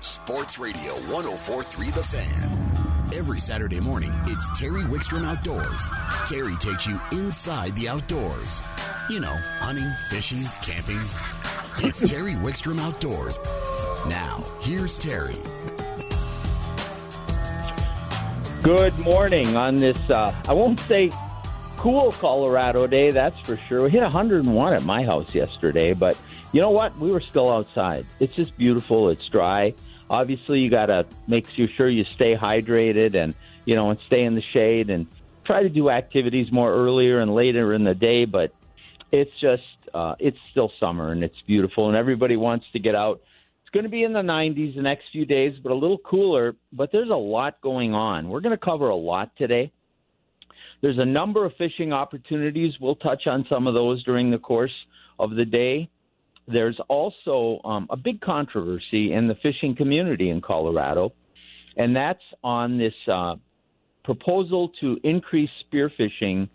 Sports Radio 1043 The Fan. Every Saturday morning, it's Terry Wickstrom Outdoors. Terry takes you inside the outdoors. You know, hunting, fishing, camping. It's Terry Wickstrom Outdoors. Now, here's Terry. Good morning on this, uh, I won't say cool Colorado day, that's for sure. We hit 101 at my house yesterday, but you know what? We were still outside. It's just beautiful. It's dry. Obviously, you got to make sure you stay hydrated and, you know, and stay in the shade and try to do activities more earlier and later in the day, but it's just, uh, it's still summer and it's beautiful and everybody wants to get out it's going to be in the 90s the next few days, but a little cooler. But there's a lot going on. We're going to cover a lot today. There's a number of fishing opportunities. We'll touch on some of those during the course of the day. There's also um, a big controversy in the fishing community in Colorado, and that's on this uh, proposal to increase spearfishing,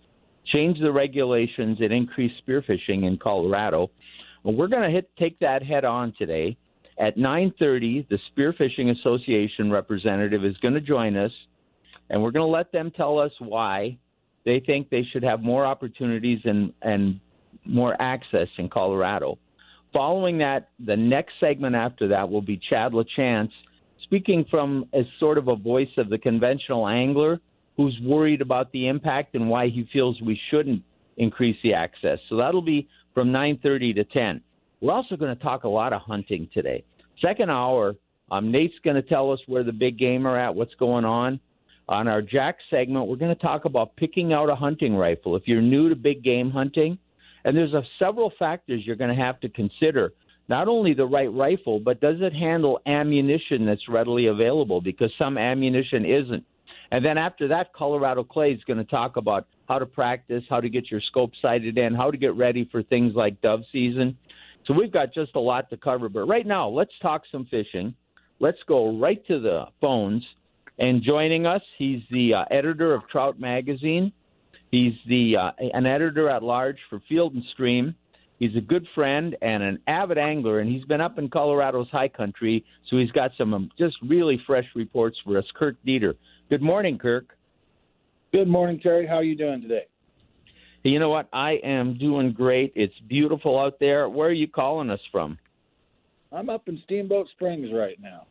change the regulations, and increase spearfishing in Colorado. Well, we're going to take that head on today. At 9:30, the Spearfishing Association representative is going to join us, and we're going to let them tell us why they think they should have more opportunities and and more access in Colorado. Following that, the next segment after that will be Chad LaChance speaking from as sort of a voice of the conventional angler who's worried about the impact and why he feels we shouldn't increase the access. So that'll be from 9:30 to 10. We're also going to talk a lot of hunting today. Second hour, um, Nate's going to tell us where the big game are at, what's going on. On our Jack segment, we're going to talk about picking out a hunting rifle. If you're new to big game hunting, and there's a, several factors you're going to have to consider. Not only the right rifle, but does it handle ammunition that's readily available? Because some ammunition isn't. And then after that, Colorado Clay is going to talk about how to practice, how to get your scope sighted in, how to get ready for things like dove season. So we've got just a lot to cover. But right now, let's talk some fishing. Let's go right to the phones. And joining us, he's the uh, editor of Trout Magazine. He's the uh, an editor at large for Field and Stream. He's a good friend and an avid angler, and he's been up in Colorado's high country, so he's got some um, just really fresh reports for us. Kirk Deeter. Good morning, Kirk. Good morning, Terry. How are you doing today? You know what? I am doing great. It's beautiful out there. Where are you calling us from? I'm up in Steamboat Springs right now.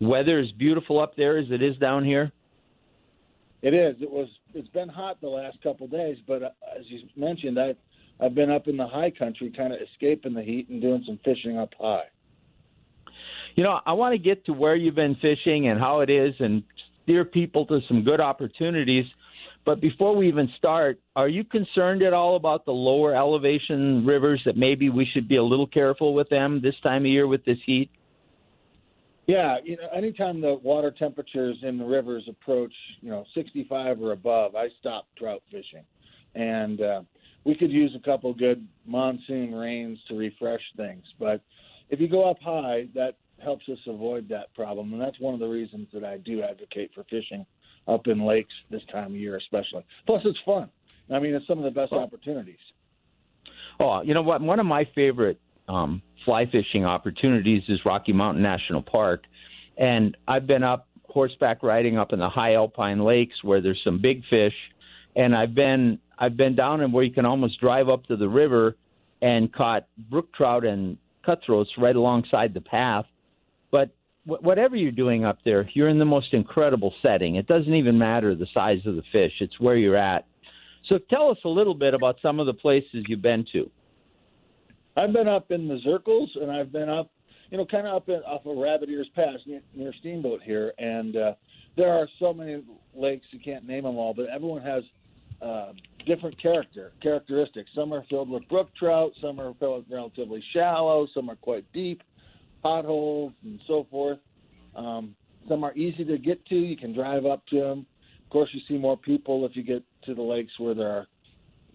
Weather is beautiful up there as it is down here. It is. It was. It's been hot the last couple of days, but uh, as you mentioned, I I've been up in the high country, kind of escaping the heat and doing some fishing up high. You know, I want to get to where you've been fishing and how it is, and steer people to some good opportunities. But before we even start, are you concerned at all about the lower elevation rivers that maybe we should be a little careful with them this time of year with this heat? Yeah, you know, anytime the water temperatures in the rivers approach, you know, 65 or above, I stop trout fishing. And uh, we could use a couple good monsoon rains to refresh things. But if you go up high, that helps us avoid that problem. And that's one of the reasons that I do advocate for fishing up in lakes this time of year, especially. Plus, it's fun. I mean, it's some of the best opportunities. Oh, you know what? One of my favorite um, fly fishing opportunities is Rocky Mountain National Park, and I've been up horseback riding up in the high alpine lakes where there's some big fish, and I've been I've been down in where you can almost drive up to the river and caught brook trout and cutthroats right alongside the path. But whatever you're doing up there, you're in the most incredible setting. It doesn't even matter the size of the fish; it's where you're at. So tell us a little bit about some of the places you've been to. I've been up in the Zirkels, and I've been up, you know, kind of up in, off of Rabbit Ears Pass near, near Steamboat here, and uh, there are so many lakes you can't name them all, but everyone has uh, different character characteristics. Some are filled with brook trout, some are filled relatively shallow, some are quite deep, potholes and so forth. Um, some are easy to get to; you can drive up to them. Of course, you see more people if you get to the lakes where there are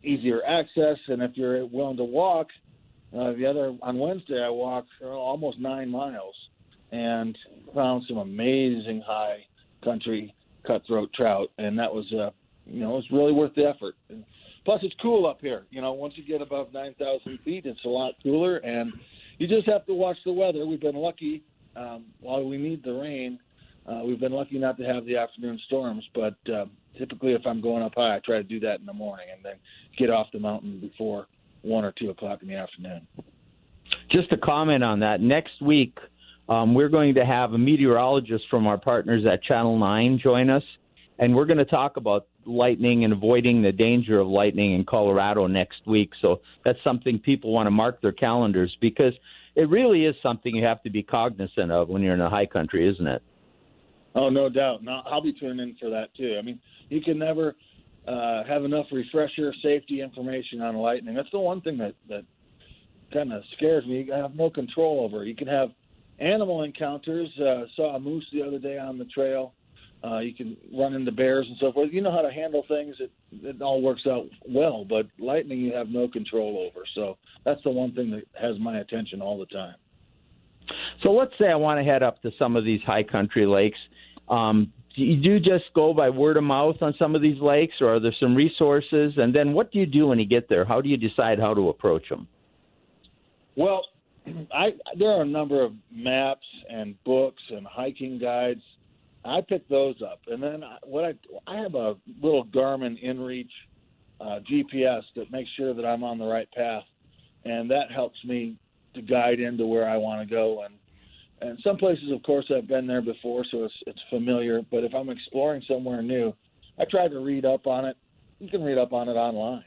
easier access, and if you're willing to walk. Uh, the other on Wednesday, I walked almost nine miles and found some amazing high country cutthroat trout, and that was uh, you know it's really worth the effort. And plus, it's cool up here. You know, once you get above nine thousand feet, it's a lot cooler, and you just have to watch the weather. We've been lucky Um, while we need the rain, uh, we've been lucky not to have the afternoon storms, but uh, typically if I'm going up high, I try to do that in the morning and then get off the mountain before one or two o'clock in the afternoon. Just a comment on that. Next week, um, we're going to have a meteorologist from our partners at Channel 9 join us, and we're going to talk about lightning and avoiding the danger of lightning in Colorado next week. So that's something people want to mark their calendars because it really is something you have to be cognizant of when you're in the high country, isn't it? Oh, no doubt. No, I'll be tuning in for that too. I mean, you can never uh, have enough refresher safety information on lightning. That's the one thing that that kind of scares me. You have no control over. You can have animal encounters. Uh, saw a moose the other day on the trail. Uh, you can run into bears and so forth. You know how to handle things. It it all works out well. But lightning, you have no control over. So that's the one thing that has my attention all the time. So let's say I want to head up to some of these high country lakes. Um, do you just go by word of mouth on some of these lakes, or are there some resources? And then what do you do when you get there? How do you decide how to approach them? Well, I there are a number of maps and books and hiking guides. I pick those up, and then I, what I I have a little Garmin InReach uh, GPS that makes sure that I'm on the right path, and that helps me to guide into where I want to go. And and some places, of course, I've been there before, so it's it's familiar. But if I'm exploring somewhere new, I try to read up on it. You can read up on it online,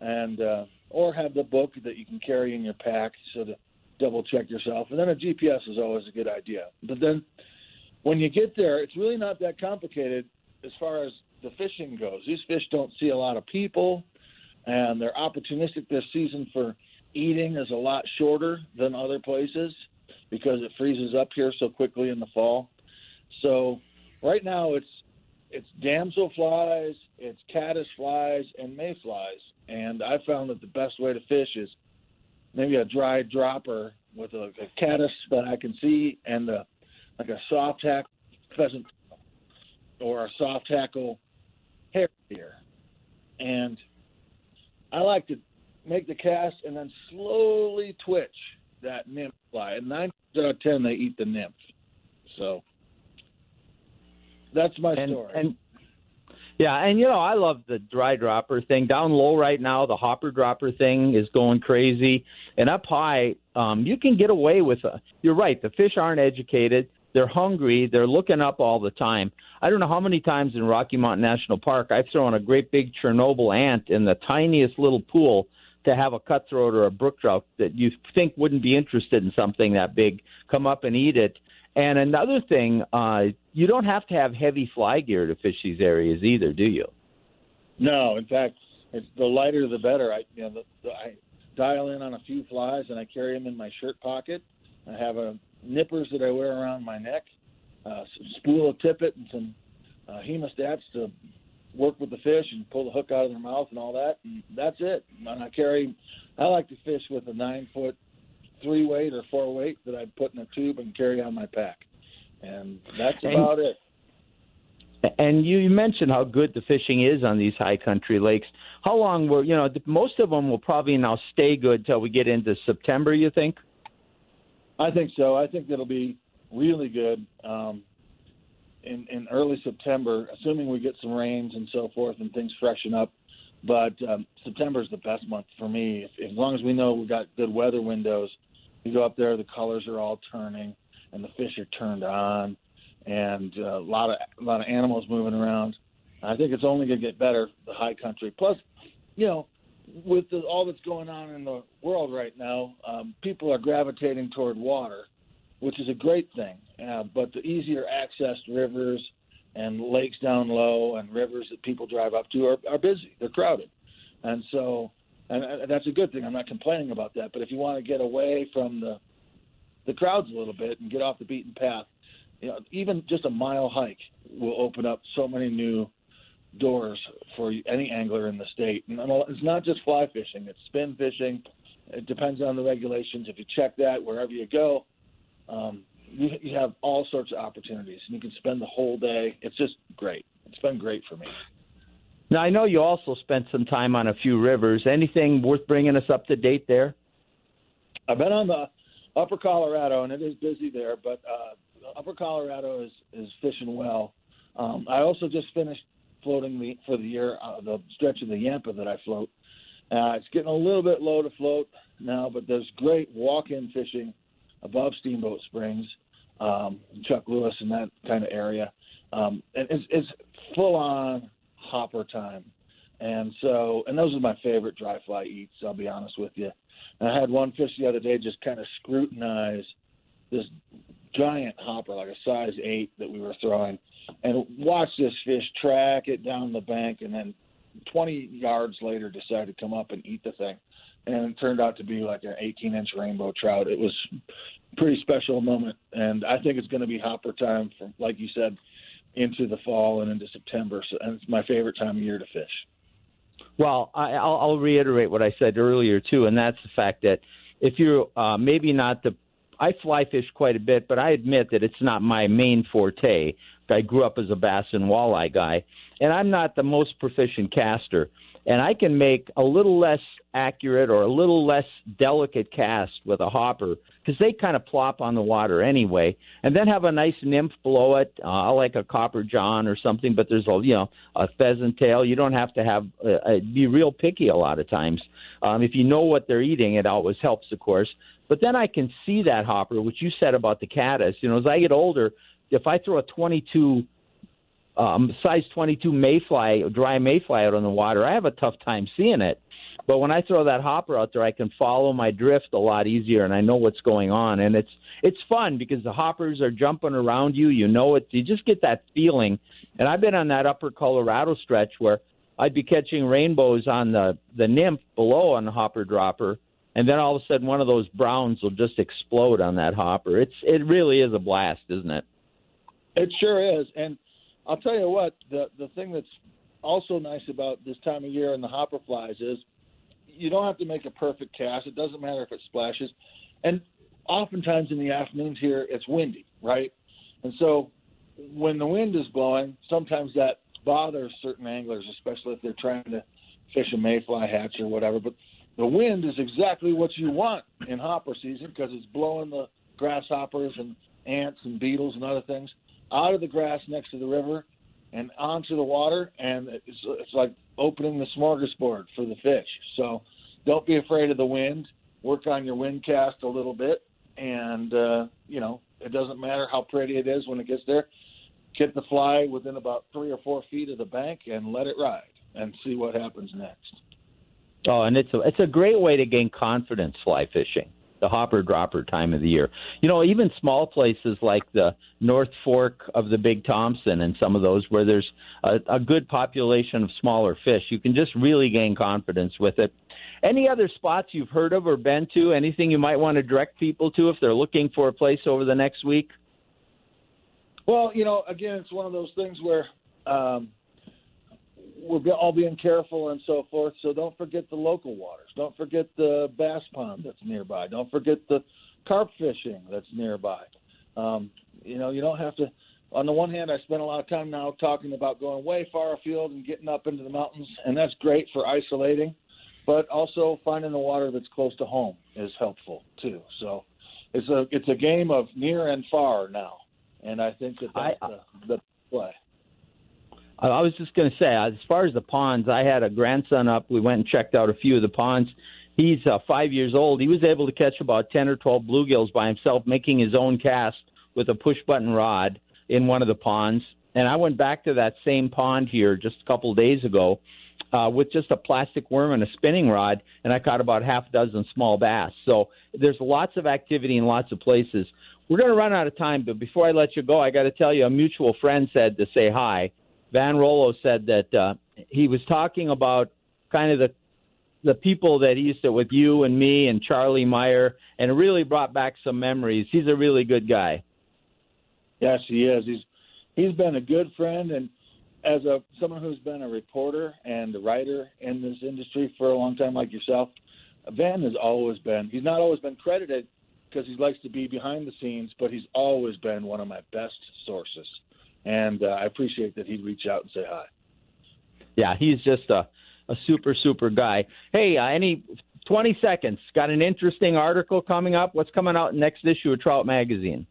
and uh, or have the book that you can carry in your pack so to double check yourself. And then a GPS is always a good idea. But then when you get there, it's really not that complicated as far as the fishing goes. These fish don't see a lot of people, and they're opportunistic. Their season for eating is a lot shorter than other places because it freezes up here so quickly in the fall. So right now it's it's damselflies, it's caddis flies, and mayflies. And I found that the best way to fish is maybe a dry dropper with a, a caddis that I can see and a, like a soft hackle pheasant or a soft hackle hare's ear. And I like to make the cast and then slowly twitch that nymph fly. And nine out of ten, they eat the nymph. So that's my and, story. And yeah, and you know, I love the dry dropper thing. Down low right now, the hopper dropper thing is going crazy. And up high, um, you can get away with a. You're right. The fish aren't educated. They're hungry. They're looking up all the time. I don't know how many times in Rocky Mountain National Park I've thrown a great big Chernobyl ant in the tiniest little pool to have a cutthroat or a brook trout that you think wouldn't be interested in something that big come up and eat it. And another thing, uh, you don't have to have heavy fly gear to fish these areas either, do you? No, in fact, it's the lighter the better. I you know the, the, I dial in on a few flies and I carry them in my shirt pocket. I have a nippers that I wear around my neck, uh, some spool of tippet, and some uh, hemostats to work with the fish and pull the hook out of their mouth and all that. And that's it. And I carry. I like to fish with a nine foot three weight or four weight that I put in a tube and carry on my pack, and that's about it. And you mentioned how good the fishing is on these high country lakes. How long will you know? Most of them will probably now stay good till we get into September. You think? I think so. I think it'll be really good um, in, in early September, assuming we get some rains and so forth and things freshen up. But um, September is the best month for me. If, as long as we know we've got good weather windows, you go up there, the colors are all turning, and the fish are turned on, and uh, a lot of a lot of animals moving around. I think it's only going to get better the high country. Plus, you know, with the, all that's going on in the world right now, um, people are gravitating toward water, which is a great thing. Uh, but the easier accessed rivers and lakes down low and rivers that people drive up to are, are busy. They're crowded, and so and that's a good thing. I'm not complaining about that. But if you want to get away from the the crowds a little bit and get off the beaten path, you know, even just a mile hike will open up so many new doors for any angler in the state. And it's not just fly fishing; it's spin fishing. It depends on the regulations. If you check that wherever you go, um, you, you have all sorts of opportunities, and you can spend the whole day. It's just great. It's been great for me. Now I know you also spent some time on a few rivers. Anything worth bringing us up to date there? I've been on the Upper Colorado, and it is busy there, but uh, Upper Colorado is is fishing well. Um, I also just finished floating the for the year uh, the stretch of the Yampa that I float. Uh, it's getting a little bit low to float now, but there's great walk-in fishing above Steamboat Springs, um, Chuck Lewis, and that kind of area. Um, and it's, it's full-on hopper time, and so and those are my favorite dry fly eats. I'll be honest with you. And I had one fish the other day just kind of scrutinize this giant hopper, like a size eight, that we were throwing, and watch this fish track it down the bank, and then 20 yards later decide to come up and eat the thing. And it turned out to be like an 18 inch rainbow trout. It was pretty special moment. And I think it's going to be hopper time, from, like you said, into the fall and into September. So, and it's my favorite time of year to fish. Well, I, I'll, I'll reiterate what I said earlier, too, and that's the fact that if you're uh, maybe not the I fly fish quite a bit, but I admit that it's not my main forte. I grew up as a bass and walleye guy, and I'm not the most proficient caster. And I can make a little less accurate or a little less delicate cast with a hopper because they kind of plop on the water anyway, and then have a nice nymph below it, uh, like a copper john or something. But there's a you know a pheasant tail. You don't have to have uh, uh, be real picky a lot of times. Um, if you know what they're eating, it always helps, of course. But then I can see that hopper, which you said about the caddis. You know, as I get older, if I throw a 22 um, size 22 mayfly, dry mayfly out on the water, I have a tough time seeing it. But when I throw that hopper out there, I can follow my drift a lot easier, and I know what's going on, and it's it's fun because the hoppers are jumping around you. You know it. You just get that feeling. And I've been on that upper Colorado stretch where I'd be catching rainbows on the the nymph below on the hopper dropper, and then all of a sudden one of those browns will just explode on that hopper. It's it really is a blast, isn't it? It sure is, and I'll tell you what the the thing that's also nice about this time of year and the hopper flies is you don't have to make a perfect cast. It doesn't matter if it splashes. And oftentimes in the afternoons here, it's windy, right? And so when the wind is blowing, sometimes that bothers certain anglers, especially if they're trying to fish a mayfly hatch or whatever. But the wind is exactly what you want in hopper season because it's blowing the grasshoppers and ants and beetles and other things out of the grass next to the river and onto the water, and it's, it's like opening the smorgasbord for the fish. So don't be afraid of the wind. Work on your wind cast a little bit, and uh, you know it doesn't matter how pretty it is when it gets there. Get the fly within about three or four feet of the bank and let it ride, and see what happens next. Oh, and it's a it's a great way to gain confidence fly fishing the hopper dropper time of the year. You know, even small places like the North Fork of the Big Thompson and some of those where there's a, a good population of smaller fish, you can just really gain confidence with it. Any other spots you've heard of or been to? Anything you might want to direct people to if they're looking for a place over the next week? Well, you know, again, it's one of those things where um, we're all being careful and so forth. So don't forget the local waters. Don't forget the bass pond that's nearby. Don't forget the carp fishing that's nearby. Um, you know, you don't have to. On the one hand, I spend a lot of time now talking about going way far afield and getting up into the mountains, and that's great for isolating. But also finding the water that's close to home is helpful too. So it's a it's a game of near and far now, and I think that that's I, the, the play. I was just going to say, as far as the ponds, I had a grandson up. We went and checked out a few of the ponds. He's uh, five years old. He was able to catch about 10 or 12 bluegills by himself, making his own cast with a push button rod in one of the ponds. And I went back to that same pond here just a couple of days ago uh, with just a plastic worm and a spinning rod, and I caught about half a dozen small bass. So there's lots of activity in lots of places. We're going to run out of time, but before I let you go, I got to tell you a mutual friend said to say hi. Van Rollo said that uh, he was talking about kind of the the people that he used to with you and me and Charlie Meyer, and it really brought back some memories. He's a really good guy. Yes, he is. He's he's been a good friend, and as a someone who's been a reporter and a writer in this industry for a long time, like yourself, Van has always been. He's not always been credited because he likes to be behind the scenes, but he's always been one of my best sources and uh, I appreciate that he'd reach out and say hi. Yeah, he's just a a super super guy. Hey, uh, any 20 seconds. Got an interesting article coming up. What's coming out next issue of Trout Magazine?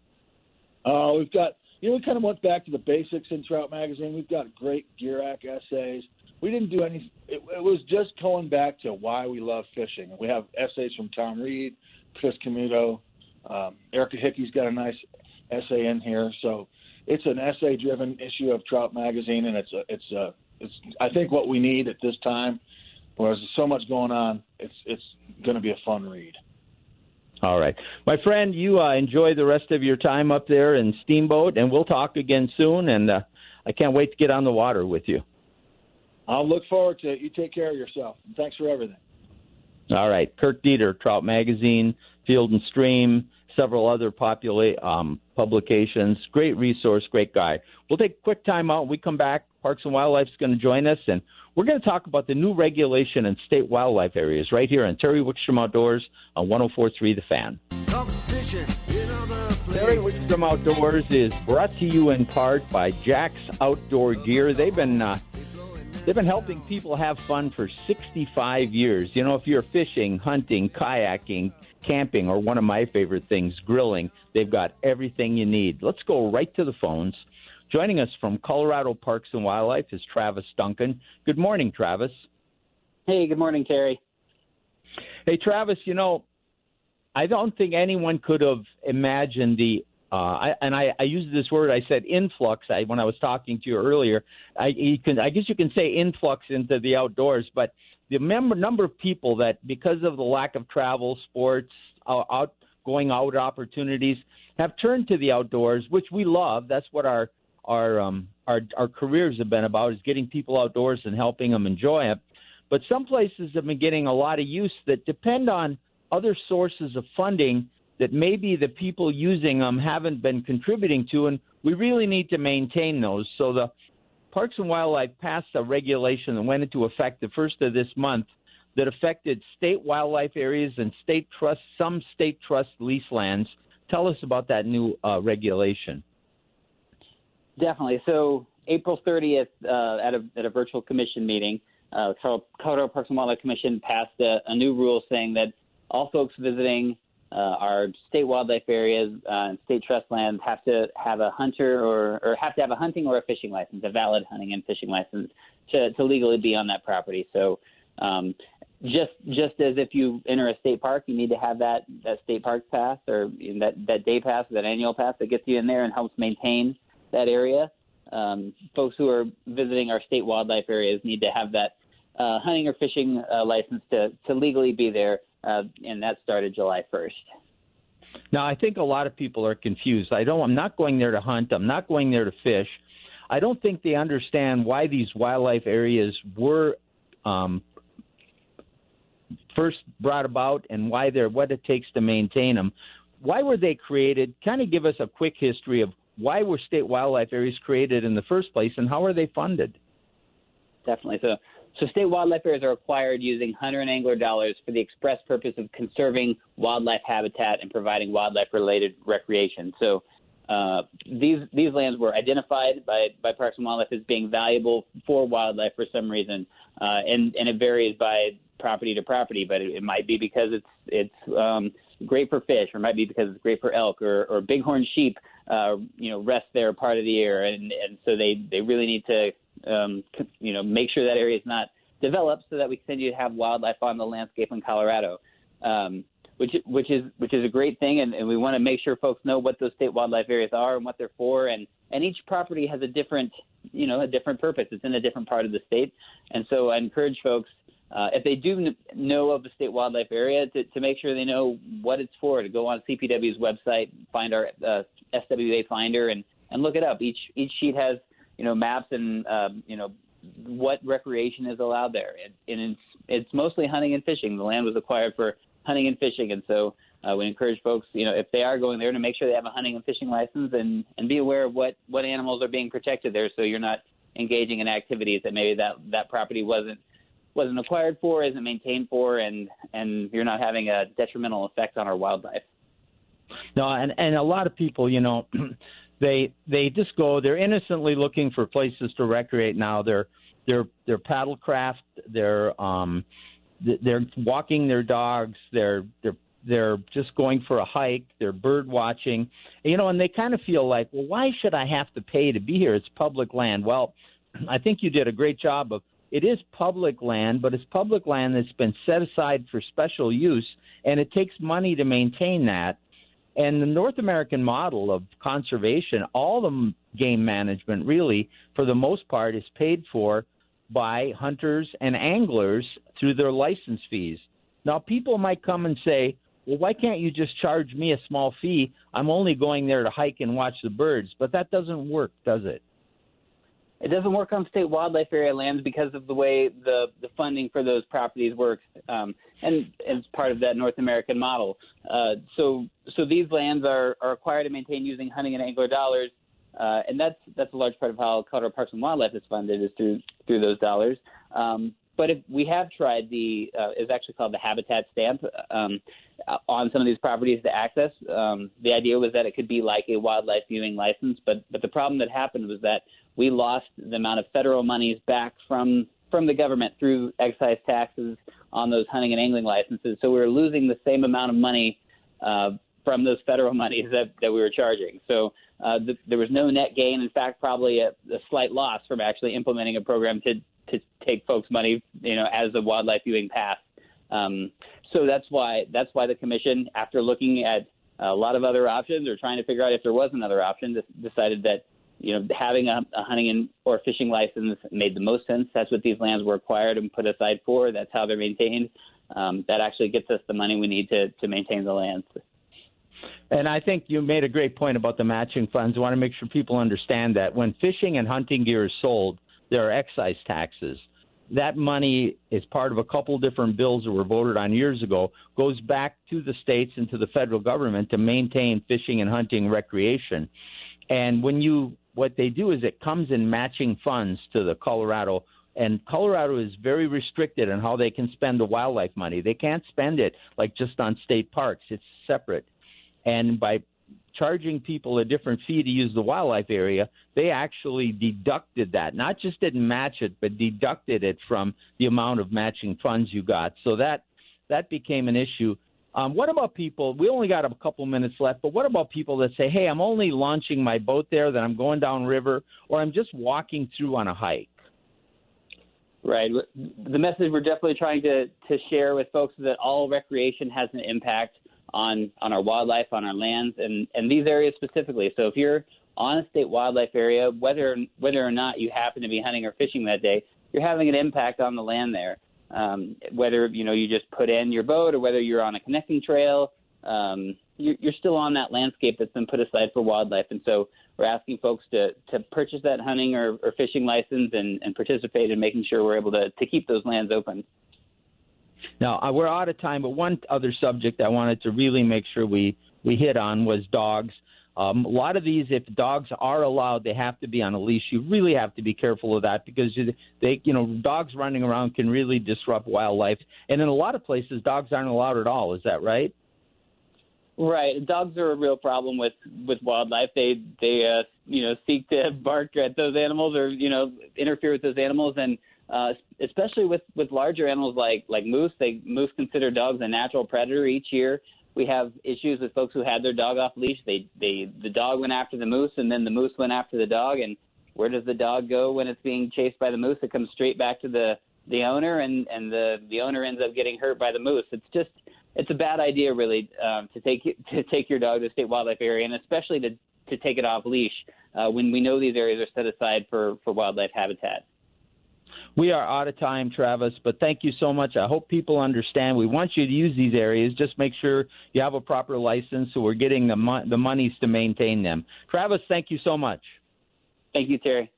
Uh, we've got, you know, we kind of went back to the basics in Trout Magazine. We've got great Gierach essays. We didn't do any, it, it was just going back to why we love fishing. We have essays from Tom Reed, Chris Camuto, um, Erica Hickey's got a nice essay in here. So it's an essay driven issue of Trout Magazine, and it's a, it's a, it's I think what we need at this time. Whereas there's so much going on, it's it's going to be a fun read. All right, my friend, you uh, enjoy the rest of your time up there in Steamboat, and we'll talk again soon. And uh, I can't wait to get on the water with you. I'll look forward to it. You take care of yourself. And thanks for everything. All right, Kirk Deeter, Trout Magazine, Field and Stream, several other popular um, publications. Great resource, great guy. We'll take a quick time out. When we come back. Parks and Wildlife is going to join us, and we're going to talk about the new regulation in state wildlife areas right here on Terry Wickstrom Outdoors on 104.3 The Fan. Terry Wickstrom Outdoors is brought to you in part by Jack's Outdoor Gear. They've been uh, they've been helping people have fun for 65 years. You know, if you're fishing, hunting, kayaking, camping, or one of my favorite things, grilling, they've got everything you need. Let's go right to the phones. Joining us from Colorado Parks and Wildlife is Travis Duncan. Good morning, Travis. Hey, good morning, Terry. Hey, Travis, you know, I don't think anyone could have imagined the uh, I, and I, I used this word. I said influx. I, when I was talking to you earlier, I, you can, I guess you can say influx into the outdoors. But the member, number of people that, because of the lack of travel, sports, uh, out going out opportunities, have turned to the outdoors, which we love. That's what our our um, our our careers have been about is getting people outdoors and helping them enjoy it. But some places have been getting a lot of use that depend on other sources of funding that maybe the people using them haven't been contributing to, and we really need to maintain those. So the Parks and Wildlife passed a regulation that went into effect the first of this month that affected state wildlife areas and state trust, some state trust lease lands. Tell us about that new uh, regulation. Definitely. So April 30th, uh, at a at a virtual commission meeting, uh, Colorado Parks and Wildlife Commission passed a, a new rule saying that all folks visiting uh, our state wildlife areas uh, and state trust lands have to have a hunter or, or have to have a hunting or a fishing license, a valid hunting and fishing license to, to legally be on that property. So um, just just as if you enter a state park, you need to have that, that state park pass or that, that day pass, that annual pass that gets you in there and helps maintain that area. Um, folks who are visiting our state wildlife areas need to have that uh, hunting or fishing uh, license to, to legally be there, uh, and that started July 1st. Now, I think a lot of people are confused. I don't. I'm not going there to hunt. I'm not going there to fish. I don't think they understand why these wildlife areas were um, first brought about and why they're what it takes to maintain them. Why were they created? Kind of give us a quick history of why were state wildlife areas created in the first place, and how are they funded? Definitely. So, so state wildlife areas are acquired using hunter and angler dollars for the express purpose of conserving wildlife habitat and providing wildlife-related recreation. So, uh, these these lands were identified by, by Parks and Wildlife as being valuable for wildlife for some reason, uh, and and it varies by property to property. But it, it might be because it's it's um, great for fish, or it might be because it's great for elk or, or bighorn sheep uh, you know, rest there part of the year, and and so they they really need to um, you know make sure that area is not developed so that we continue to have wildlife on the landscape in Colorado. Um, which which is which is a great thing, and, and we want to make sure folks know what those state wildlife areas are and what they're for, and and each property has a different you know a different purpose. It's in a different part of the state, and so I encourage folks uh, if they do know of the state wildlife area to, to make sure they know what it's for, to go on CPW's website, find our uh, SWA Finder and and look it up. Each each sheet has you know maps and um, you know what recreation is allowed there, and, and it's it's mostly hunting and fishing. The land was acquired for hunting and fishing, and so uh, we encourage folks, you know, if they are going there, to make sure they have a hunting and fishing license and and be aware of what what animals are being protected there, so you're not engaging in activities that maybe that that property wasn't wasn't acquired for, isn't maintained for, and and you're not having a detrimental effect on our wildlife. No, and and a lot of people, you know, they they just go. They're innocently looking for places to recreate. Now they're they're they're paddlecraft. They're um, they're walking their dogs, they're they're they're just going for a hike, they're bird watching, you know, and they kind of feel like, well, why should I have to pay to be here? It's public land. Well, I think you did a great job of it is public land, but it's public land that's been set aside for special use, and it takes money to maintain that. And the North American model of conservation, all the game management, really, for the most part, is paid for by hunters and anglers through their license fees. Now, people might come and say, well, why can't you just charge me a small fee? I'm only going there to hike and watch the birds. But that doesn't work, does it? It doesn't work on state wildlife area lands because of the way the, the funding for those properties works, um, and it's part of that North American model. Uh, so, so these lands are, are required to maintain using hunting and angler dollars, uh, and that's that's a large part of how Colorado Parks and Wildlife is funded is through through those dollars. Um, but if we have tried the uh, is actually called the habitat stamp um, on some of these properties to access. Um, the idea was that it could be like a wildlife viewing license, but but the problem that happened was that we lost the amount of federal monies back from from the government through excise taxes on those hunting and angling licenses. So we were losing the same amount of money uh, from those federal monies that, that we were charging. So uh, the, there was no net gain. In fact, probably a, a slight loss from actually implementing a program to to take folks' money, you know, as the wildlife viewing passed. Um, so that's why that's why the commission, after looking at a lot of other options or trying to figure out if there was another option, decided that you know having a, a hunting and or fishing license made the most sense. That's what these lands were acquired and put aside for. That's how they're maintained. Um, that actually gets us the money we need to to maintain the lands. And I think you made a great point about the matching funds. I want to make sure people understand that when fishing and hunting gear is sold, there are excise taxes. That money is part of a couple different bills that were voted on years ago, goes back to the states and to the federal government to maintain fishing and hunting recreation. And when you, what they do is it comes in matching funds to the Colorado and Colorado is very restricted on how they can spend the wildlife money. They can't spend it like just on state parks. It's separate. And by charging people a different fee to use the wildlife area, they actually deducted that. Not just didn't match it, but deducted it from the amount of matching funds you got. So that that became an issue. Um, what about people? We only got a couple minutes left, but what about people that say, "Hey, I'm only launching my boat there, that I'm going down river, or I'm just walking through on a hike." Right. The message we're definitely trying to to share with folks is that all recreation has an impact on on our wildlife, on our lands, and and these areas specifically. So if you're on a state wildlife area, whether whether or not you happen to be hunting or fishing that day, you're having an impact on the land there. Um, whether you know you just put in your boat or whether you're on a connecting trail, um, you're, you're still on that landscape that's been put aside for wildlife. And so we're asking folks to to purchase that hunting or, or fishing license and, and participate in making sure we're able to to keep those lands open. Now uh, we're out of time, but one other subject I wanted to really make sure we we hit on was dogs. Um, a lot of these, if dogs are allowed, they have to be on a leash. You really have to be careful of that because they, you know, dogs running around can really disrupt wildlife. And in a lot of places, dogs aren't allowed at all. Is that right? Right. Dogs are a real problem with with wildlife. They they uh, you know seek to bark at those animals or you know interfere with those animals and uh, especially with, with larger animals like, like moose. They moose consider dogs a natural predator each year. We have issues with folks who had their dog off leash. They, they, the dog went after the moose, and then the moose went after the dog. And where does the dog go when it's being chased by the moose? It comes straight back to the, the owner, and, and the, the owner ends up getting hurt by the moose. It's just it's a bad idea, really, um, to take to take your dog to state wildlife area, and especially to to take it off leash uh, when we know these areas are set aside for for wildlife habitat. We are out of time, Travis, but thank you so much. I hope people understand. We want you to use these areas. Just make sure you have a proper license so we're getting the, mo- the monies to maintain them. Travis, thank you so much. Thank you, Terry.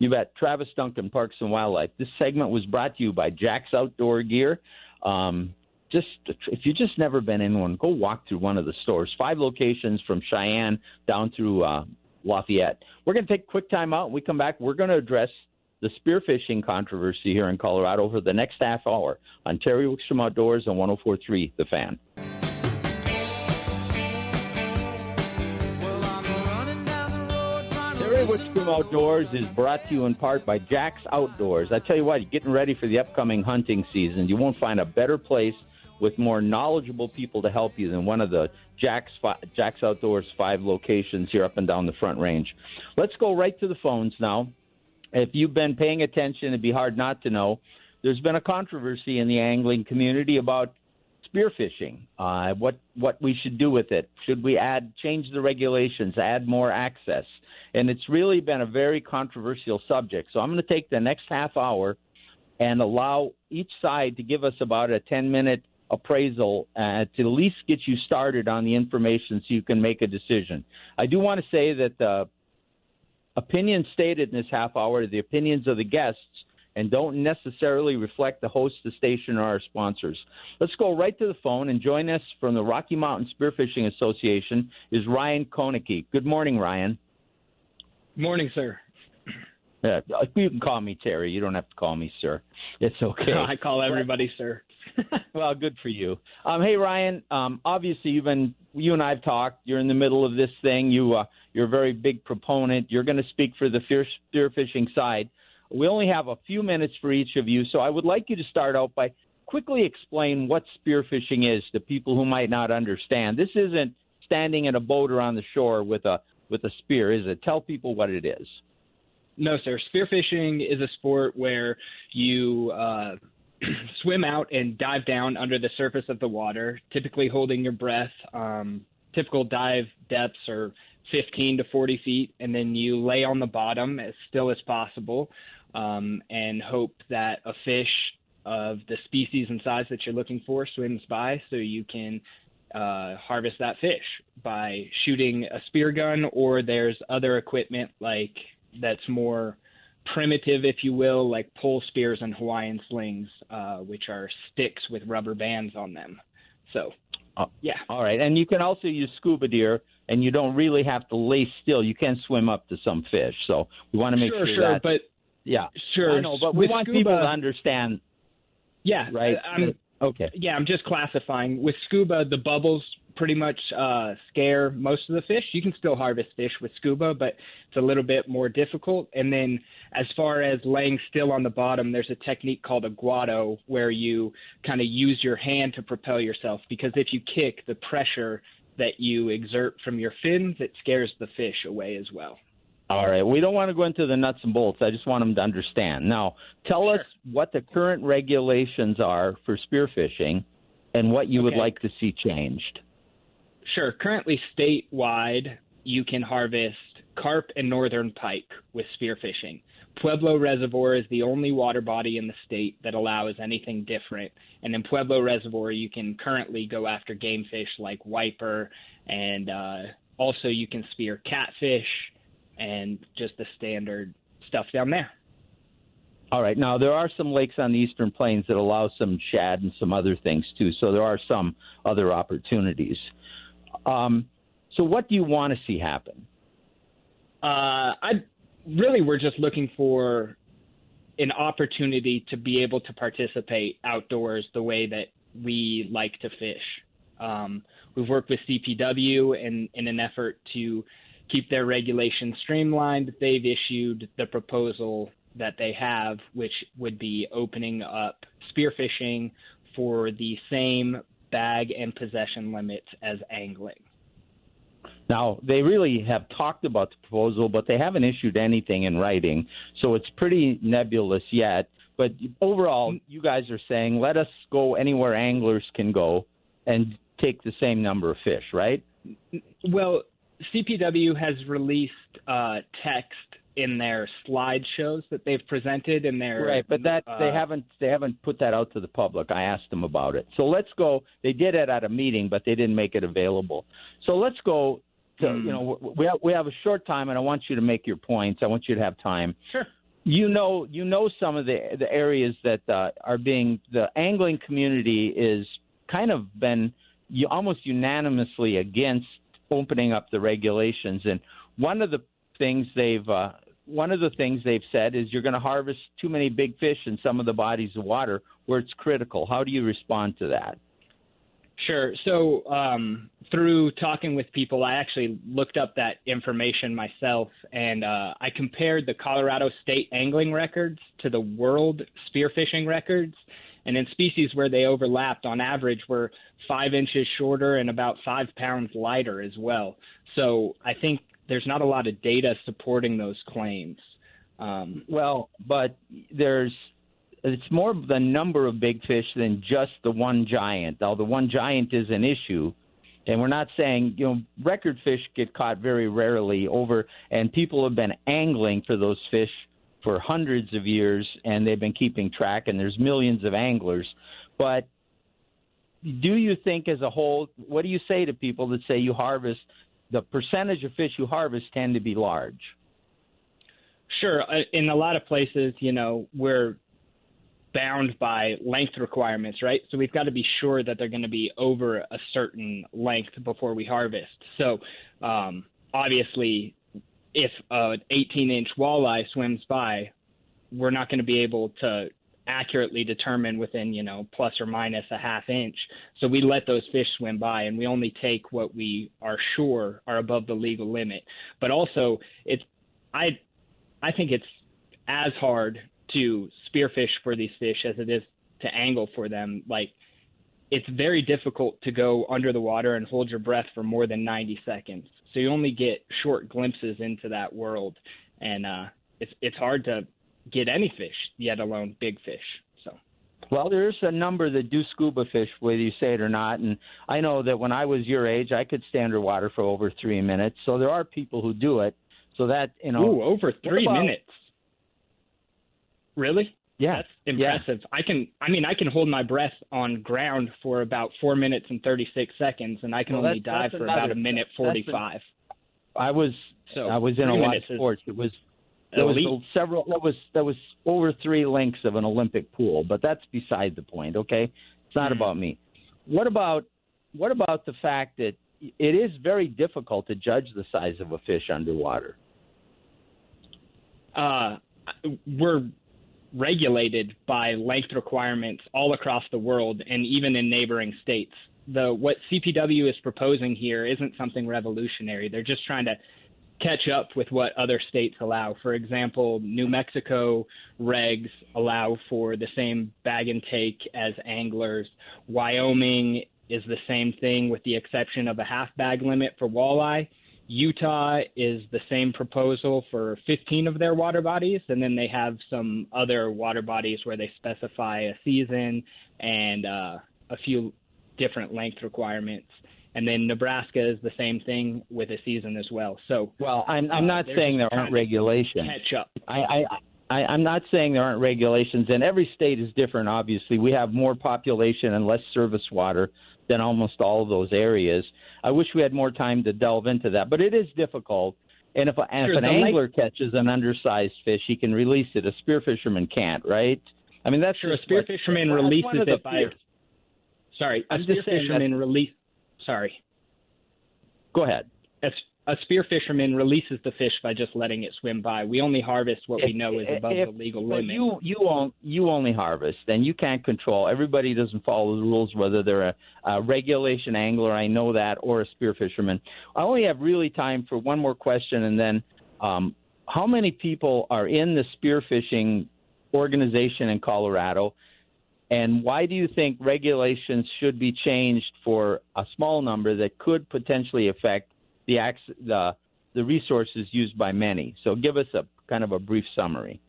You bet. Travis Duncan, Parks and Wildlife. This segment was brought to you by Jack's Outdoor Gear. Um, just if you've just never been in one, go walk through one of the stores. Five locations from Cheyenne down through uh, Lafayette. We're going to take a quick time out. When we come back, we're going to address the spearfishing controversy here in Colorado for the next half hour on Terry Wickstrom Outdoors on 1043 The Fan. Terry Wickstrom Outdoors is brought to you in part by Jack's Outdoors. I tell you what, you're getting ready for the upcoming hunting season. You won't find a better place with more knowledgeable people to help you than one of the Jack's Jack's Outdoors five locations here up and down the Front Range. Let's go right to the phones now. If you've been paying attention, it'd be hard not to know. There's been a controversy in the angling community about spearfishing. Uh, what what we should do with it? Should we add change the regulations, add more access? And it's really been a very controversial subject. So I'm going to take the next half hour and allow each side to give us about a 10 minute appraisal uh, to at least get you started on the information so you can make a decision. I do want to say that the opinions stated in this half hour are the opinions of the guests and don't necessarily reflect the host, the station, or our sponsors. Let's go right to the phone and join us from the Rocky Mountain Spearfishing Association is Ryan Koeneke. Good morning, Ryan. Morning, sir. Yeah, you can call me Terry. You don't have to call me sir. It's okay. I call everybody sir. well, good for you. Um, hey, Ryan. Um, obviously, you've been you and I've talked. You're in the middle of this thing. You uh, you're a very big proponent. You're going to speak for the spear fishing side. We only have a few minutes for each of you, so I would like you to start out by quickly explain what spearfishing is to people who might not understand. This isn't standing in a boat or on the shore with a with a spear, is it? Tell people what it is. No, sir. Spearfishing is a sport where you uh, swim out and dive down under the surface of the water, typically holding your breath. Um, typical dive depths are 15 to 40 feet, and then you lay on the bottom as still as possible um, and hope that a fish of the species and size that you're looking for swims by so you can uh, harvest that fish by shooting a spear gun or there's other equipment like that's more primitive if you will like pole spears and hawaiian slings uh, which are sticks with rubber bands on them so uh, yeah all right and you can also use scuba gear and you don't really have to lay still you can swim up to some fish so we want to make sure sure, sure that but yeah, sure. I know, but we want scuba, people to understand. Yeah, right. I'm, okay. Yeah, I'm just classifying. With scuba, the bubbles pretty much uh, scare most of the fish. You can still harvest fish with scuba, but it's a little bit more difficult. And then, as far as laying still on the bottom, there's a technique called a guado where you kind of use your hand to propel yourself because if you kick, the pressure that you exert from your fins, it scares the fish away as well. All right. We don't want to go into the nuts and bolts. I just want them to understand. Now, tell sure. us what the current regulations are for spearfishing and what you okay. would like to see changed. Sure. Currently, statewide, you can harvest carp and northern pike with spearfishing. Pueblo Reservoir is the only water body in the state that allows anything different. And in Pueblo Reservoir, you can currently go after game fish like wiper, and uh, also you can spear catfish and just the standard stuff down there. All right. Now there are some lakes on the eastern plains that allow some shad and some other things too. So there are some other opportunities. Um, so what do you want to see happen? Uh, I really we're just looking for an opportunity to be able to participate outdoors the way that we like to fish. Um, we've worked with CPW in, in an effort to keep their regulations streamlined. They've issued the proposal that they have, which would be opening up spearfishing for the same bag and possession limits as angling. Now, they really have talked about the proposal, but they haven't issued anything in writing, so it's pretty nebulous yet. But overall, you guys are saying let us go anywhere anglers can go and take the same number of fish, right? Well, CPW has released uh, text in their slideshows that they've presented in their right, but that uh, they haven't they haven't put that out to the public. I asked them about it. So let's go. They did it at a meeting, but they didn't make it available. So let's go. To, Hmm. You know, we have, we have a short time, and I want you to make your points. I want you to have time. Sure. You know, you know some of the the areas that uh, are being the angling community is kind of been you, almost unanimously against opening up the regulations. And one of the things they've uh, one of the things they've said is you're going to harvest too many big fish in some of the bodies of water where it's critical. How do you respond to that? Sure. So, um, through talking with people, I actually looked up that information myself, and uh, I compared the Colorado state angling records to the world spearfishing records. And in species where they overlapped, on average, were five inches shorter and about five pounds lighter as well. So I think there's not a lot of data supporting those claims. Um, well, but there's it's more the number of big fish than just the one giant. The one giant is an issue, and we're not saying you know record fish get caught very rarely over, and people have been angling for those fish for hundreds of years, and they've been keeping track, and there's millions of anglers. But do you think, as a whole, what do you say to people that say you harvest the percentage of fish you harvest tend to be large? Sure. Uh, in a lot of places, you know, we're bound by length requirements, right? So we've got to be sure that they're going to be over a certain length before we harvest. So um, obviously, if an 18 inch walleye swims by, we're not going to be able to accurately determine within, you know, plus or minus a half inch. So we let those fish swim by and we only take what we are sure are above the legal limit. But also it's I I think it's as hard to spearfish for these fish as it is to angle for them. Like it's very difficult to go under the water and hold your breath for more than 90 seconds. So you only get short glimpses into that world, and uh, it's it's hard to get any fish, yet alone big fish. So. Well, there's a number that do scuba fish, whether you say it or not. And I know that when I was your age, I could stay underwater for over three minutes. So there are people who do it. So that you know, Ooh, over three about, minutes. Really? Yeah, that's impressive. Yeah. I can. I mean, I can hold my breath on ground for about four minutes and thirty six seconds, and I can well, only dive for about a minute forty five. I was. So I was in a lot of sports. It was. There was several. That was that was over three lengths of an Olympic pool, but that's beside the point. Okay, it's not mm-hmm. about me. What about what about the fact that it is very difficult to judge the size of a fish underwater? Uh, we're regulated by length requirements all across the world and even in neighboring states. The what CPW is proposing here isn't something revolutionary. They're just trying to catch up with what other states allow. For example, New Mexico regs allow for the same bag and take as anglers. Wyoming is the same thing with the exception of a half bag limit for walleye. Utah is the same proposal for 15 of their water bodies, and then they have some other water bodies where they specify a season and uh, a few different length requirements. And then Nebraska is the same thing with a season as well. So, well, I'm I'm not uh, saying there aren't regulations. Catch up. I, I I, I'm not saying there aren't regulations, and every state is different. Obviously, we have more population and less service water than almost all of those areas. I wish we had more time to delve into that, but it is difficult. And if, and sure, if an angler lake... catches an undersized fish, he can release it. A spear fisherman can't, right? I mean, that's sure. A spear fisherman releases it by. Sorry, a spear fisherman release. Sorry. Go ahead. A, a spear fisherman releases the fish by just letting it swim by. We only harvest what we know is above if, the legal limit. You you on, you only harvest, and you can't control. Everybody doesn't follow the rules, whether they're a, a regulation angler, I know that, or a spear fisherman. I only have really time for one more question, and then um, how many people are in the spearfishing organization in Colorado? And why do you think regulations should be changed for a small number that could potentially affect the the the resources used by many. So give us a kind of a brief summary.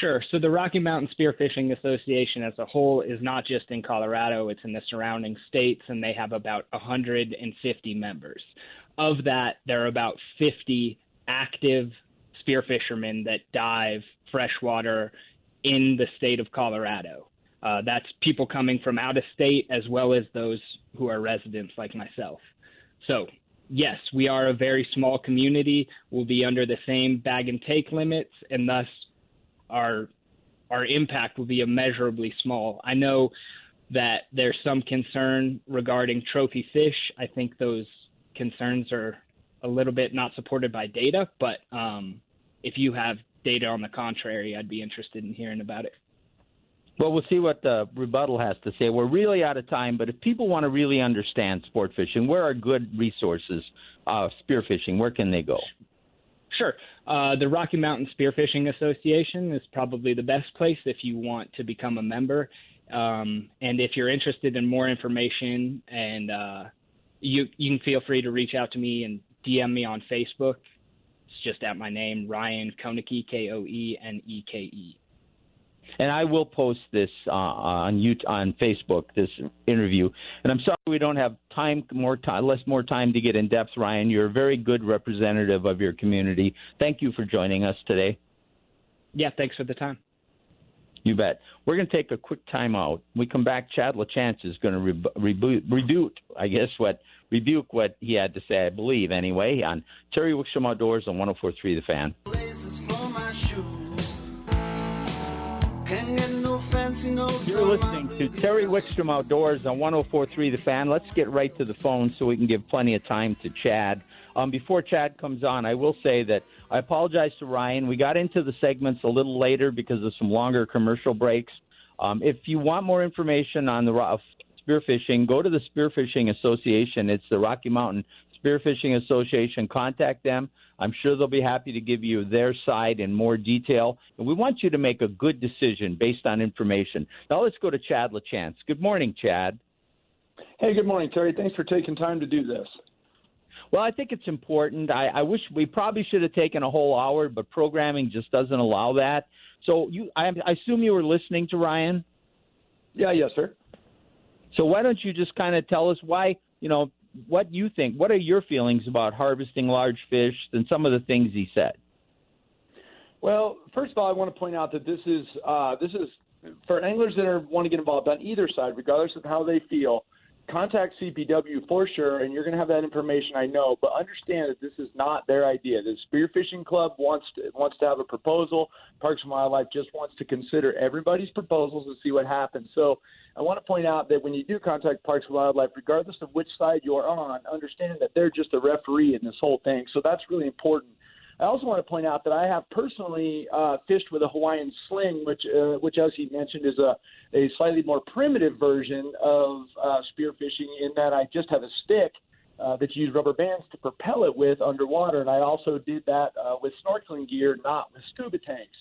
Sure. So the Rocky Mountain Spearfishing Association as a whole is not just in Colorado, it's in the surrounding states, and they have about 150 members. Of that, there are about 50 active spearfishermen that dive freshwater in the state of Colorado. Uh, that's people coming from out of state as well as those who are residents like myself. So yes, we are a very small community. We'll be under the same bag and take limits, and thus our our impact will be immeasurably small. I know that there's some concern regarding trophy fish. I think those concerns are a little bit not supported by data, but um, if you have data on the contrary, I'd be interested in hearing about it. Well, we'll see what the rebuttal has to say. We're really out of time, but if people want to really understand sport fishing, where are good resources? Uh, spearfishing, where can they go? Sure. Uh, the Rocky Mountain Spearfishing Association is probably the best place if you want to become a member. Um, and if you're interested in more information, and uh, you you can feel free to reach out to me and DM me on Facebook. It's just at my name, Ryan Koeneke, K O E N E K E and I will post this uh, on you on Facebook this interview. And I'm sorry we don't have time more time less more time to get in depth. Ryan, you're a very good representative of your community. Thank you for joining us today. Yeah, thanks for the time. You bet. We're going to take a quick time out. We come back. Chad LaChance is going to re- reboot, rebuke, I guess, what rebuke what he had to say. I believe anyway on Terry Wickstrom Outdoors on 104.3 The Fan. You're listening to Terry Wickstrom Outdoors on 1043 The Fan. Let's get right to the phone so we can give plenty of time to Chad. Um, before Chad comes on, I will say that I apologize to Ryan. We got into the segments a little later because of some longer commercial breaks. Um, if you want more information on the spearfishing, go to the Spearfishing Association. It's the Rocky Mountain Spearfishing Association. Contact them. I'm sure they'll be happy to give you their side in more detail. And we want you to make a good decision based on information. Now let's go to Chad LaChance. Good morning, Chad. Hey, good morning, Terry. Thanks for taking time to do this. Well, I think it's important. I, I wish we probably should have taken a whole hour, but programming just doesn't allow that. So you, I, I assume you were listening to Ryan. Yeah, yes, sir. So why don't you just kind of tell us why you know what you think. What are your feelings about harvesting large fish and some of the things he said? Well, first of all, I want to point out that this is uh, this is for anglers that are want to get involved on either side, regardless of how they feel. Contact CPW for sure, and you're going to have that information. I know, but understand that this is not their idea. The Spearfishing Club wants to wants to have a proposal. Parks and Wildlife just wants to consider everybody's proposals and see what happens. So I want to point out that when you do contact Parks and Wildlife, regardless of which side you're on, understand that they're just a referee in this whole thing. So that's really important. I also want to point out that I have personally uh, fished with a Hawaiian sling, which, uh, which as he mentioned, is a, a slightly more primitive version of uh, spearfishing in that I just have a stick uh, that you use rubber bands to propel it with underwater, and I also did that uh, with snorkeling gear, not with scuba tanks.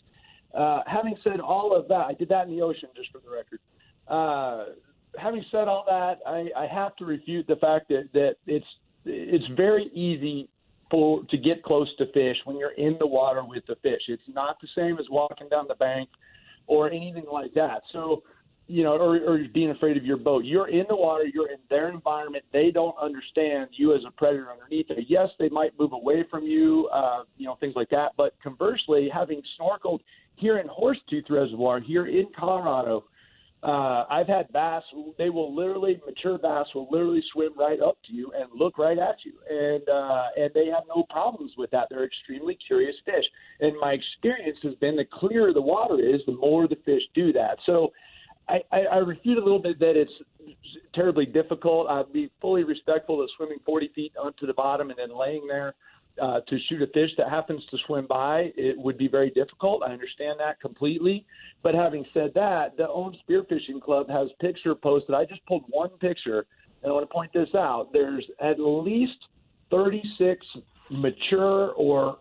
Uh, having said all of that, I did that in the ocean, just for the record. Uh, having said all that, I, I have to refute the fact that, that it's it's very easy for to get close to fish when you're in the water with the fish. It's not the same as walking down the bank or anything like that. So, you know, or, or being afraid of your boat. You're in the water. You're in their environment. They don't understand you as a predator underneath it. Yes, they might move away from you, uh, you know, things like that. But conversely, having snorkeled here in Horsetooth Reservoir, here in Colorado, uh, I've had bass; they will literally mature bass will literally swim right up to you and look right at you, and uh, and they have no problems with that. They're extremely curious fish, and my experience has been the clearer the water is, the more the fish do that. So, I, I, I refute a little bit that it's terribly difficult. I'd be fully respectful of swimming 40 feet onto the bottom and then laying there uh, to shoot a fish that happens to swim by, it would be very difficult. I understand that completely. But having said that, the OWN Spearfishing Club has picture posted. I just pulled one picture, and I want to point this out. There's at least 36 mature or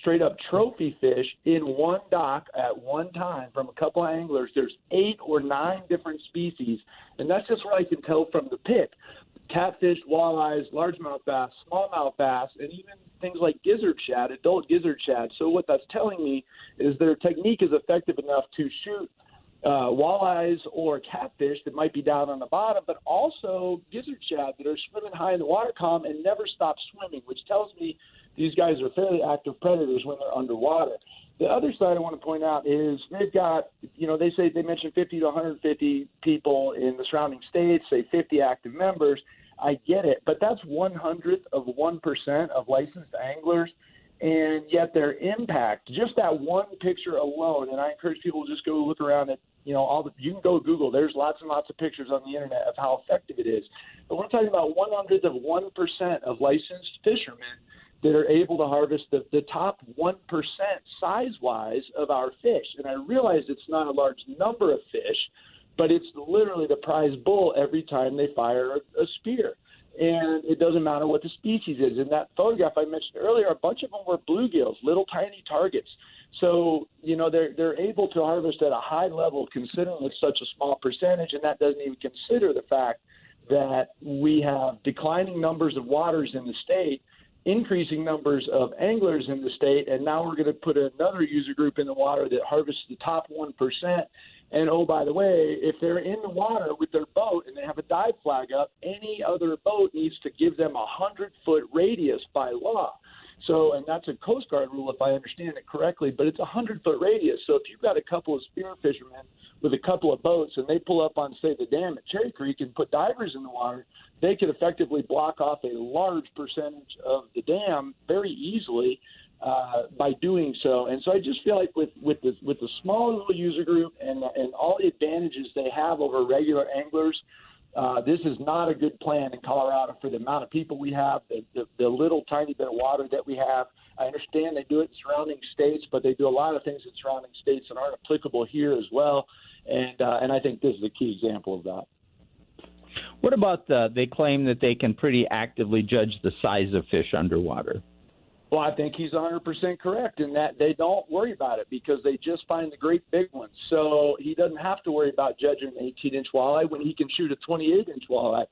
straight up trophy fish in one dock at one time from a couple of anglers. There's eight or nine different species, and that's just what I can tell from the pic catfish, walleyes, largemouth bass, smallmouth bass, and even things like gizzard shad, adult gizzard shad. So what that's telling me is their technique is effective enough to shoot uh, walleyes or catfish that might be down on the bottom, but also gizzard shad that are swimming high in the water column and never stop swimming, which tells me these guys are fairly active predators when they're underwater. The other side I want to point out is they've got, you know, they say they mentioned 50 to 150 people in the surrounding states, say 50 active members. I get it, but that's one hundredth of one percent of licensed anglers, and yet their impact, just that one picture alone, and I encourage people to just go look around at, you know, all the you can go Google. There's lots and lots of pictures on the internet of how effective it is. But we're talking about one hundredth of one percent of licensed fishermen that are able to harvest the, the top 1% size wise of our fish. And I realize it's not a large number of fish, but it's literally the prize bull every time they fire a, a spear. And it doesn't matter what the species is. In that photograph I mentioned earlier, a bunch of them were bluegills, little tiny targets. So, you know, they're they're able to harvest at a high level considering it's such a small percentage, and that doesn't even consider the fact that we have declining numbers of waters in the state, increasing numbers of anglers in the state, and now we're going to put another user group in the water that harvests the top 1%. And oh, by the way, if they're in the water with their boat and they have a dive flag up, any other boat needs to give them a 100 foot radius by law. So, and that's a Coast Guard rule if I understand it correctly, but it's a 100 foot radius. So if you've got a couple of spear fishermen with a couple of boats and they pull up on, say, the dam at Cherry Creek and put divers in the water, they could effectively block off a large percentage of the dam very easily uh, by doing so. And so I just feel like with with the with the small little user group and and all the advantages they have over regular anglers, uh, this is not a good plan in Colorado for the amount of people we have, the, the, the little tiny bit of water that we have. I understand they do it in surrounding states, but they do a lot of things in surrounding states that aren't applicable here as well. And uh, and I think this is a key example of that. What about the, they claim that they can pretty actively judge the size of fish underwater? Well, I think he's 100% correct in that they don't worry about it because they just find the great big ones. So he doesn't have to worry about judging an 18 inch walleye when he can shoot a 28 inch walleye.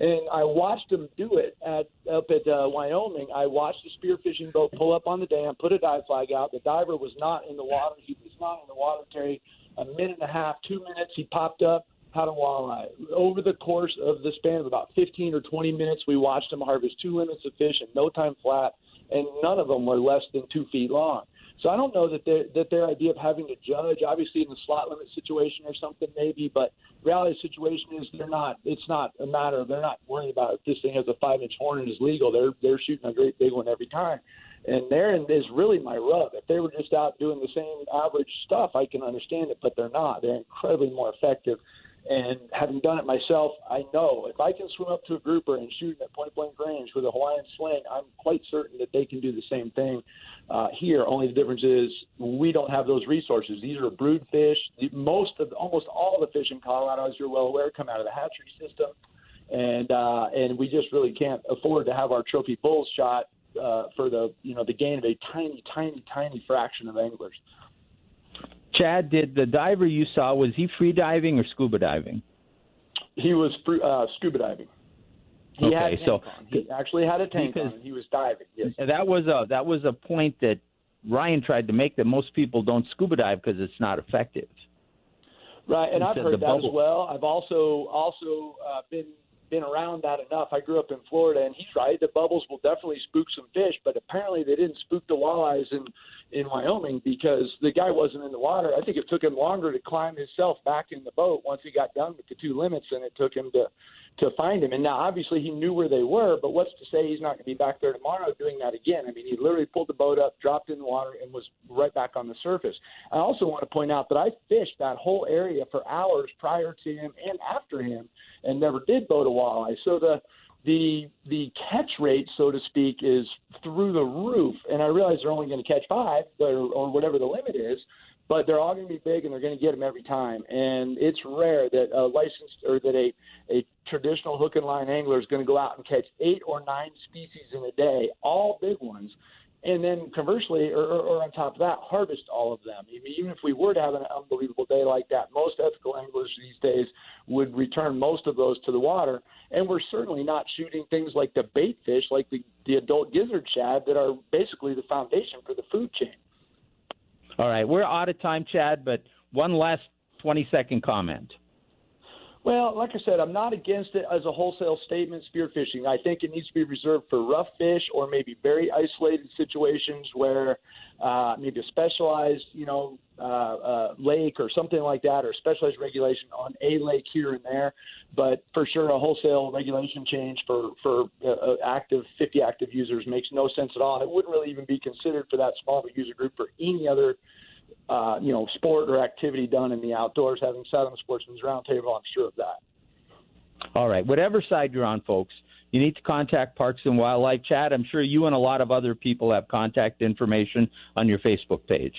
And I watched him do it at up at uh, Wyoming. I watched the spearfishing boat pull up on the dam, put a dive flag out. The diver was not in the water. He was not in the water, Terry. A minute and a half, two minutes, he popped up, had a walleye. Over the course of the span of about 15 or 20 minutes, we watched him harvest two limits of fish in no time flat and none of them were less than two feet long. So I don't know that their that their idea of having to judge, obviously in the slot limit situation or something maybe, but reality situation is they're not. It's not a matter of they're not worrying about if this thing has a five inch horn and is legal. They're they're shooting a great big one every time. And therein is really my rub. If they were just out doing the same average stuff, I can understand it, but they're not. They're incredibly more effective and having done it myself, I know if I can swim up to a grouper and shoot at point blank range with a Hawaiian sling, I'm quite certain that they can do the same thing uh, here. Only the difference is we don't have those resources. These are brood fish. Most of, almost all the fish in Colorado, as you're well aware, come out of the hatchery system, and uh, and we just really can't afford to have our trophy bulls shot uh, for the you know the gain of a tiny, tiny, tiny fraction of anglers. Chad, did the diver you saw was he free diving or scuba diving? He was uh, scuba diving. He okay, so on. he actually had a tank on. He was diving. Yes, that was a that was a point that Ryan tried to make that most people don't scuba dive because it's not effective. Right, and I've heard that bubble- as well. I've also also uh, been been around that enough. I grew up in Florida, and he's right. The bubbles will definitely spook some fish, but apparently they didn't spook the walleyes in in Wyoming because the guy wasn't in the water. I think it took him longer to climb himself back in the boat once he got done with the two limits than it took him to to find him. And now obviously he knew where they were, but what's to say he's not going to be back there tomorrow doing that again? I mean, he literally pulled the boat up, dropped in the water, and was right back on the surface. I also want to point out that I fished that whole area for hours prior to him and after him, and never did boat a walleye. So the the the catch rate, so to speak, is through the roof. And I realize they're only going to catch five or, or whatever the limit is, but they're all going to be big and they're going to get them every time. And it's rare that a licensed or that a a traditional hook and line angler is going to go out and catch eight or nine species in a day, all big ones. And then conversely, or, or, on top of that, harvest all of them. I mean, even if we were to have an unbelievable day like that, most ethical anglers these days would return most of those to the water. And we're certainly not shooting things like the bait fish, like the, the adult gizzard shad, that are basically the foundation for the food chain. All right, we're out of time, Chad, but one last 20 second comment. Well, like I said, I'm not against it as a wholesale statement, spearfishing. I think it needs to be reserved for rough fish or maybe very isolated situations where uh, maybe a specialized, you know, uh, uh, lake or something like that, or specialized regulation on a lake here and there. But for sure, a wholesale regulation change for for uh, active 50 active users makes no sense at all. It wouldn't really even be considered for that small of a user group for any other uh, you know, sport or activity done in the outdoors. Having sat on the Sportsman's Roundtable, I'm sure of that. All right, whatever side you're on, folks, you need to contact Parks and Wildlife. Chad, I'm sure you and a lot of other people have contact information on your Facebook page.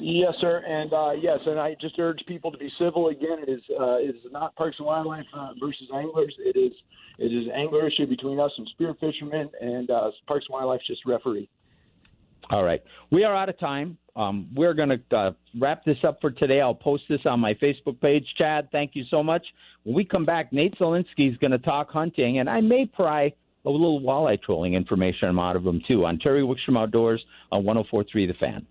Yes, sir, and uh, yes, and I just urge people to be civil. Again, it is uh, it is not Parks and Wildlife uh, versus anglers. It is it is angler issue between us and spear fishermen, and uh, Parks and Wildlife just referee. All right, we are out of time. Um, we're going to uh, wrap this up for today. I'll post this on my Facebook page. Chad, thank you so much. When we come back, Nate Zelinsky is going to talk hunting, and I may pry a little walleye trolling information out of him too on Terry Wickstrom Outdoors on 104.3 The Fan.